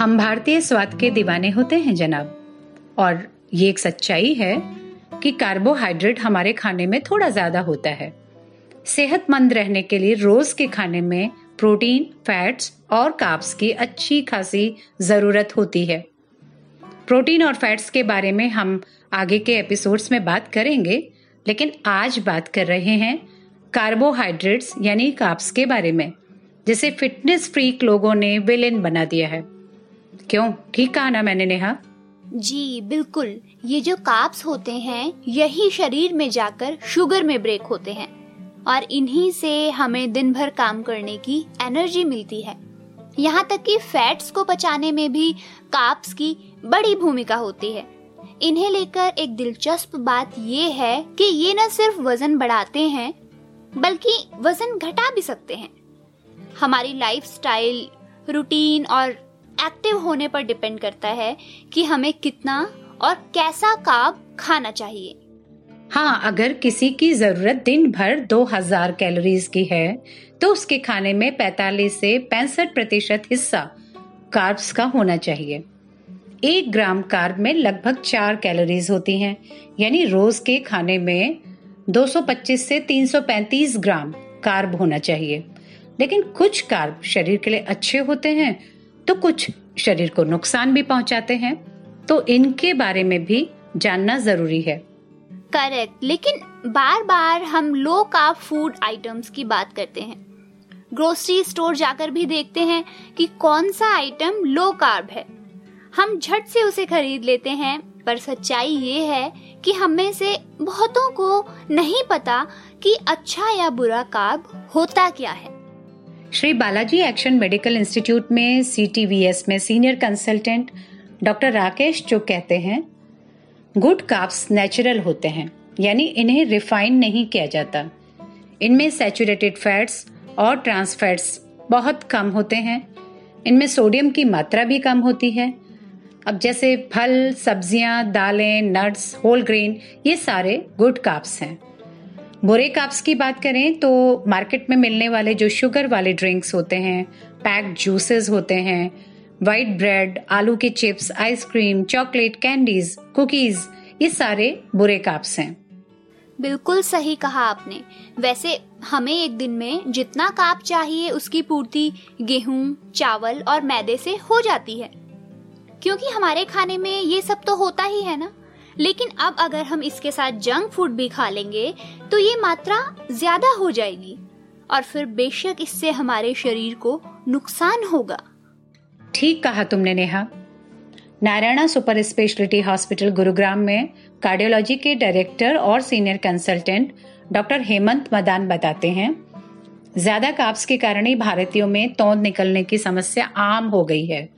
हम भारतीय स्वाद के दीवाने होते हैं, जनाब। और ये एक सच्चाई है कि कार्बोहाइड्रेट हमारे खाने में थोड़ा ज़्यादा होता है। सेहतमंद रहने के लिए रोज के खाने में प्रोटीन, फैट्स और काप्स की अच्छी खासी ज़रूरत होती है। प्रोटीन और फैट्स के बारे में हम आगे के एपिसोड्स में बात करेंगे, लेकिन आज बात कर रहे हैं कार्बोहाइड्रेट्स यानी काप्स के बारे में, जिसे फिटनेस फ्रीक लोगों ने विलेन बना दिया है। क्यों? ठीक कहा ना मैंने नेहा। जी बिल्कुल। ये जो काप्स होते हैं यही शरीर में जाकर शुगर में ब्रेक होते हैं। और इन्हीं से हमें दिन भर काम करने की एनर्जी मिलती है। यहाँ तक कि फैट्स को पचाने में भी काप्स की बड़ी भूमिका होती है। इन्हें लेकर एक दिलचस्प बात ये है कि ये न सिर्फ़ वज़न बढ़ाते हैं बल्कि वज़न घटा भी सकते हैं। हमारी लाइफस्टाइल, रूटीन और एक्टिव होने पर डिपेंड करता है कि हमें कितना और कैसा काब खाना चाहिए। हाँ अगर किसी की ज़रूरत दिन भर 2000 कैलोरीज की है तो उसके खाने में 45 से पैंसठ प्रतिशत हिस्सा कार्ब्स का होना चाहिए। एक ग्राम कार्ब में लगभग चार कैलोरीज होती हैं, यानी रोज के खाने में 225 से 335 ग्राम कार्ब होना चाहिए। लेकिन कुछ कार्ब शरीर के लिए अच्छे होते हैं तो कुछ शरीर को नुकसान भी पहुंचाते हैं। तो इनके बारे में भी जानना ज़रूरी है। करेक्ट। लेकिन बार बार हम लो कार्ब फ़ूड आइटम्स की बात करते हैं। ग्रोसरी स्टोर जाकर भी देखते हैं कि कौन सा आइटम लो कार्ब है। हम झट से उसे खरीद लेते हैं, पर सच्चाई ये है कि हमें से बहुतों को नहीं पता कि अच्छा या बुरा कार्ब होता क्या है। Shri Balaji action medical institute में सीटीवीएस में सीनियर कंसल्टेंट डॉक्टर राकेश जो कहते हैं, गुड काप्स नेचुरल होते हैं, यानी इन्हें रिफाइन नहीं किया जाता। इनमें सैचुरेटेड फैट्स और ट्रांस फैट्स बहुत कम होते हैं। इनमें सोडियम की मात्रा भी कम होती है। अब जैसे फल, सब्ज़ियाँ, दालें, नट्स, होल ग्रेन, ये सारे गुड काप्स हैं। बुरे काप्स की बात करें तो मार्केट में मिलने वाले जो शुगर वाले ड्रिंक्स होते हैं पैक्ड जूसेस होते हैं वाइट ब्रेड, आलू के chips ice cream chocolate, candies, cookies, ये सारे बुरे काप्स हैं। बिल्कुल सही कहा आपने। वैसे हमें एक दिन में जितना काप चाहिए उसकी पूर्ति गेहूँ, चावल और मैदे से हो जाती है। क्योंकि हमारे खाने में ये सब तो होता ही है ना? लेकिन अब अगर हम इसके साथ जंक फ़ूड भी खा लेंगे तो ये मात्रा ज़्यादा हो जाएगी। और फिर बेशक इससे हमारे शरीर को नुकसान होगा। ठीक कहा तुमने Neha. Narayana super speciality hospital Gurugram में कार्डियोलॉजी के डायरेक्टर और senior consultant doctor Hemant Madan बताते हैं, ज़्यादा काप्स के कारण ही भारतीयों में तोंद निकलने की समस्या आम हो गई है।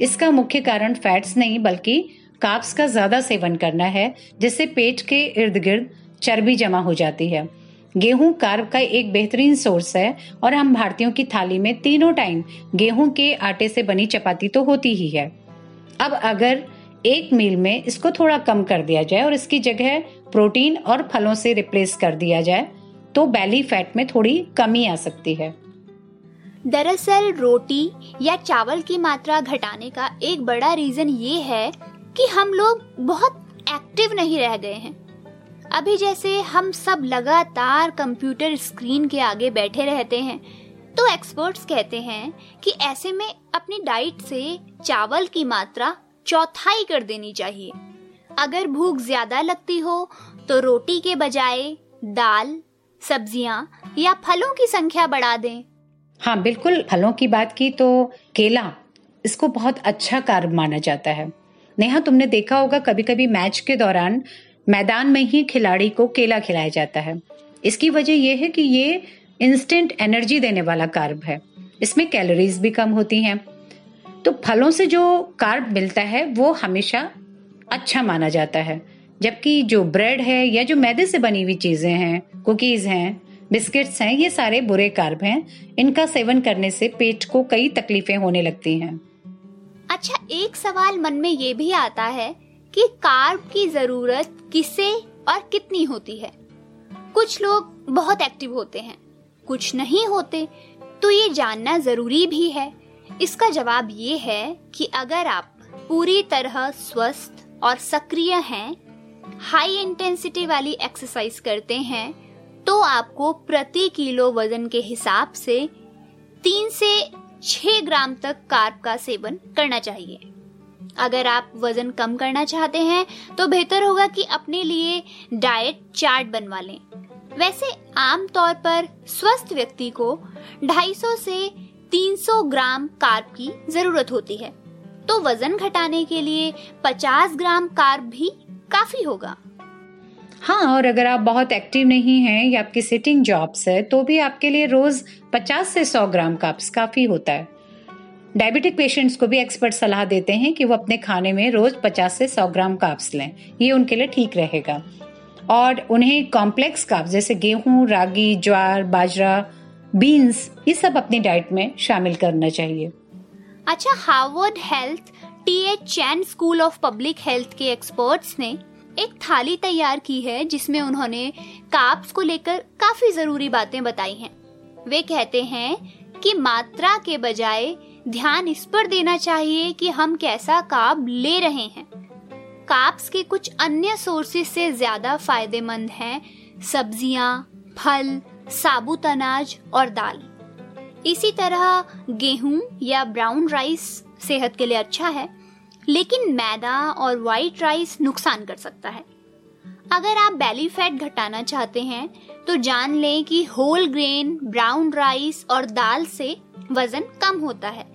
इसका मुख्य कारण फैट्स नहीं, बल्कि काप्स का ज़्यादा सेवन करना है, जिससे पेट के इर्द गिर्द चर्बी जमा हो जाती है। गेहूँ कार्ब का एक बेहतरीन सोर्स है और हम भारतीयों की थाली में तीनों टाइम गेहूँ के आटे से बनी चपाती तो होती ही है। अब अगर एक मील में इसको थोड़ा कम कर दिया जाए और इसकी जगह प्रोटीन और फलों से रिप्लेस कर दिया जाए तो बैली फैट में थोड़ी कमी आ सकती है। दरअसल रोटी या चावल की मात्रा घटाने का एक बड़ा रीजन ये है कि हम लोग बहुत एक्टिव नहीं रह गए हैं। अभी जैसे हम सब लगातार कंप्यूटर स्क्रीन के आगे बैठे रहते हैं तो एक्सपर्ट्स कहते हैं कि ऐसे में अपनी डाइट से चावल की मात्रा चौथाई कर देनी चाहिए। अगर भूख ज़्यादा लगती हो तो रोटी के बजाय दाल, सब्ज़ियाँ या फलों की संख्या बढ़ा दें। हाँ बिल्कुल, फलों की बात की तो केला, इसको बहुत अच्छा कार्ब माना जाता है। नेहा, तुमने देखा होगा कभी कभी मैच के दौरान मैदान में ही खिलाड़ी को केला खिलाया जाता है। इसकी वजह यह है कि ये इंस्टेंट एनर्जी देने वाला कार्ब है। इसमें कैलोरीज भी कम होती हैं। तो फलों से जो कार्ब मिलता है, वो हमेशा अच्छा माना जाता है। जबकि जो ब्रेड है या जो मैदे से बनी हुई चीज़ें हैं कुकीज हैं बिस्किट्स हैं, ये सारे बुरे कार्ब हैं। इनका सेवन करने से पेट को कई तकलीफें होने लगती हैं। अच्छा एक सवाल मन में ये भी आता है कि कार्ब की ज़रूरत किसे और कितनी होती है? कुछ लोग बहुत एक्टिव होते हैं, कुछ नहीं होते तो ये जानना ज़रूरी भी है। इसका जवाब ये है कि अगर आप पूरी तरह स्वस्थ और सक्रिय हैं हाई इंटेंसिटी वाली एक्सरसाइज करते हैं तो आपको प्रति किलो वज़न के हिसाब से तीन से छह ग्राम तक कार्ब का सेवन करना चाहिए। अगर आप वज़न कम करना चाहते हैं तो बेहतर होगा कि अपने लिए डाइट चार्ट बनवा लें। वैसे आम तौर पर स्वस्थ व्यक्ति को 250 से 300 ग्राम कार्ब की ज़रूरत होती है। तो वज़न घटाने के लिए 50 ग्राम कार्ब भी काफ़ी होगा। हाँ और अगर आप बहुत एक्टिव नहीं हैं या आपकी सिटिंग जॉब्स है तो भी आपके लिए रोज 50 से 100 ग्राम कार्ब्स काफ़ी होता है। डायबिटिक पेशेंट्स को भी एक्सपर्ट सलाह देते हैं कि वो अपने खाने में रोज 50 से 100 ग्राम काप्स लें। ये उनके लिए ठीक रहेगा। और उन्हें कॉम्प्लेक्स काप्स जैसे गेहूँ, रागी, ज्वार, बाजरा बीन्स ये सब अपनी डाइट में शामिल करना चाहिए। अच्छा Harvard health T H Chan school of public health के एक्सपर्ट्स ने एक थाली तैयार की है जिसमें उन्होंने काप्स को लेकर काफ़ी ज़रूरी बातें बताई हैं। वे कहते हैं कि मात्रा के बजाय ध्यान इस पर देना चाहिए कि हम कैसा काप ले रहे हैं। काप्स के कुछ अन्य सोर्सेज से ज़्यादा फ़ायदेमंद हैं सब्ज़ियाँ, फल, साबुत अनाज और दाल। इसी तरह गेहूँ या ब्राउन राइस सेहत के लिए अच्छा है। लेकिन मैदा और वाइट राइस नुकसान कर सकता है। अगर आप बैली फैट घटाना चाहते हैं तो जान लें कि होल ग्रेन ब्राउन राइस और दाल से वज़न कम होता है।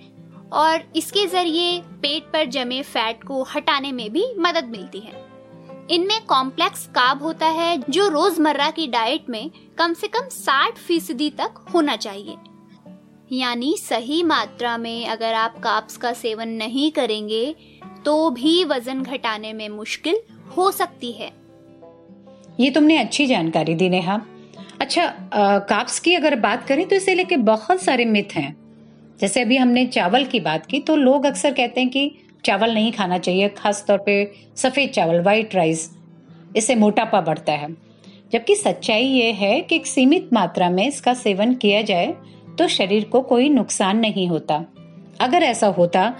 और इसके ज़रिए पेट पर जमे फैट को हटाने में भी मदद मिलती है। इनमें कॉम्प्लेक्स काब होता है, जो रोज़मर्रा की डाइट में कम से कम 60 फ़ीसदी तक होना चाहिए। यानी सही मात्रा में अगर आप काप्स का सेवन नहीं करेंगे तो भी वज़न घटाने में मुश्किल हो सकती है। ये तुमने अच्छी जानकारी दी नेहा। अच्छा आ, काप्स की अगर बात करें तो इसे लेके बहुत सारे मिथ हैं। जैसे अभी हमने चावल की बात की तो लोग अक्सर कहते हैं कि चावल नहीं खाना चाहिए खास तौर पे सफ़ेद चावल वाइट राइस इससे मोटापा बढ़ता है। जबकि सच्चाई ये है कि एक सीमित मात्रा में इसका सेवन किया जाए तो शरीर को कोई नुकसान नहीं होता। अगर ऐसा होता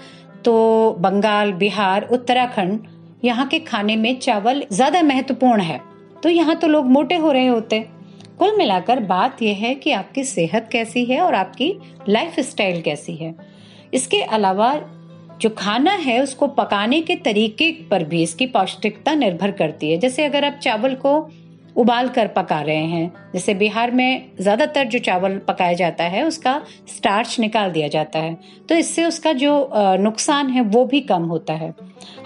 तो बंगाल, बिहार, उत्तराखंड यहाँ के खाने में चावल ज़्यादा महत्वपूर्ण है। तो यहाँ तो लोग मोटे हो रहे होते। कुल मिलाकर बात यह है कि आपकी सेहत कैसी है और आपकी लाइफ स्टाइल कैसी है। इसके अलावा जो खाना है, उसको पकाने के तरीके पर भी इसकी पौष्टिकता निर्भर करती है। जैसे अगर आप चावल को उबाल कर पका रहे हैं। जैसे बिहार में ज़्यादातर जो चावल पकाया जाता है, उसका स्टार्च निकाल दिया जाता है। तो इससे उसका जो नुकसान है, वो भी कम होता है।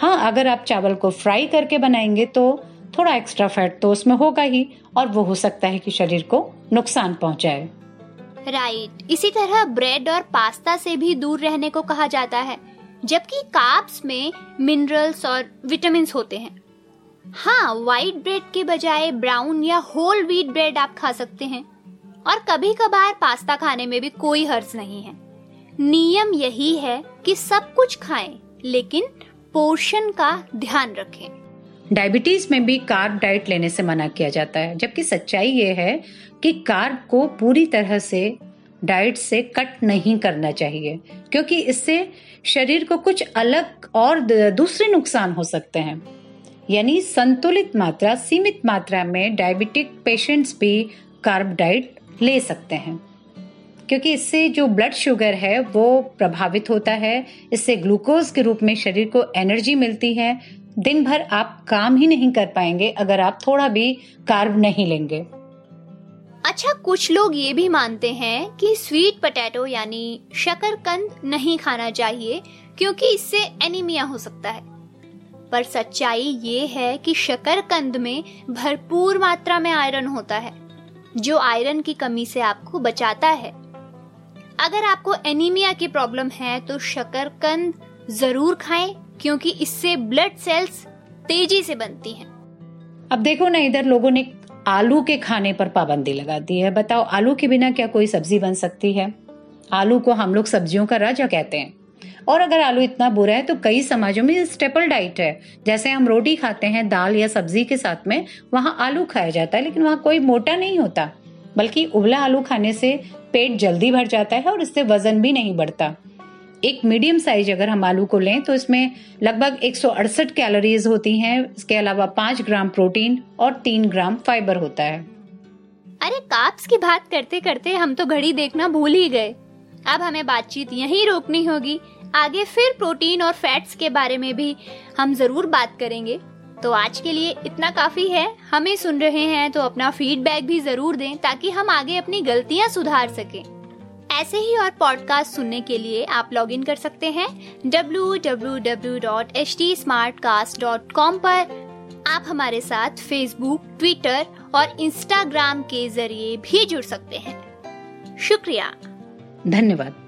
हाँ अगर आप चावल को फ्राई करके बनाएँगे तो थोड़ा एक्स्ट्रा फैट तो उसमें होगा ही, और वो हो सकता है कि शरीर को नुकसान पहुँचाए। राइट। right. इसी तरह ब्रेड और पास्ता से भी दूर रहने को कहा जाता है, जबकि काप्स में मिनरल्स और विटामिन होते हैं। हाँ व्हाइट ब्रेड के बजाय ब्राउन या होल व्हीट ब्रेड आप खा सकते हैं। और कभी कभार पास्ता खाने में भी कोई हर्ज नहीं है। नियम यही है कि सब कुछ खाएँ, लेकिन पोर्शन का ध्यान रखें। डायबिटीज़ में भी कार्ब डाइट लेने से मना किया जाता है, जबकि सच्चाई ये है कि कार्ब को पूरी तरह से डाइट से कट नहीं करना चाहिए, क्योंकि इससे शरीर को कुछ अलग और दूसरे नुकसान हो सकते हैं। यानी संतुलित मात्रा, सीमित मात्रा में डायबिटिक पेशेंट्स भी कार्ब डाइट ले सकते हैं। क्योंकि इससे जो ब्लड शुगर है, वो प्रभावित होता है। इससे ग्लूकोज के रूप में शरीर को एनर्जी मिलती है। दिन भर आप काम ही नहीं कर पाएँगे अगर आप थोड़ा भी कार्ब नहीं लेंगे। अच्छा कुछ लोग ये भी मानते हैं कि स्वीट पोटैटो यानी शकरकंद नहीं खाना चाहिए, क्योंकि इससे एनीमिया हो सकता है। पर सच्चाई ये है कि शकरकंद में भरपूर मात्रा में आयरन होता है, जो आयरन की कमी से आपको बचाता है। अगर आपको एनीमिया की प्रॉब्लम है तो शकरकंद ज़रूर खाएँ, क्योंकि इससे ब्लड सेल्स तेज़ी से बनती हैं। अब देखो ना, इधर लोगों ने आलू के खाने पर पाबंदी लगा दी है। बताओ, आलू के बिना क्या कोई सब्ज़ी बन सकती है? आलू को हम लोग सब्जियों का राजा कहते हैं। और अगर आलू इतना बुरा है तो कई समाजों में स्टेपल डाइट है। जैसे हम रोटी खाते हैं, दाल या सब्ज़ी के साथ में, वहाँ आलू खाया जाता है, लेकिन वहाँ कोई मोटा नहीं होता। बल्कि उबला आलू खाने से पेट जल्दी भर जाता है और इससे वज़न भी नहीं बढ़ता। एक मीडियम साइज़ अगर हम आलू को लें तो इसमें लगभग एक सौ अड़सठ कैलोरीज होती हैं। इसके अलावा पाँच ग्राम प्रोटीन और तीन ग्राम फाइबर होता है। अरे काप्स की बात करते करते हम तो घड़ी देखना भूल ही गए। अब हमें बातचीत यहीं रोकनी होगी। आगे फिर प्रोटीन और फैट्स के बारे में भी हम ज़रूर बात करेंगे। तो आज के लिए इतना काफ़ी है। हमें सुन रहे हैं तो अपना फीडबैक भी ज़रूर दें ताकि हम आगे अपनी गलतियाँ सुधार सकें। ऐसे ही और पॉडकास्ट सुनने के लिए आप लॉग इन कर सकते हैं www.htsmartcast.com पर। आप हमारे साथ फेसबुक ट्विटर और इंस्टाग्राम के ज़रिए भी जुड़ सकते हैं। शुक्रिया। धन्यवाद।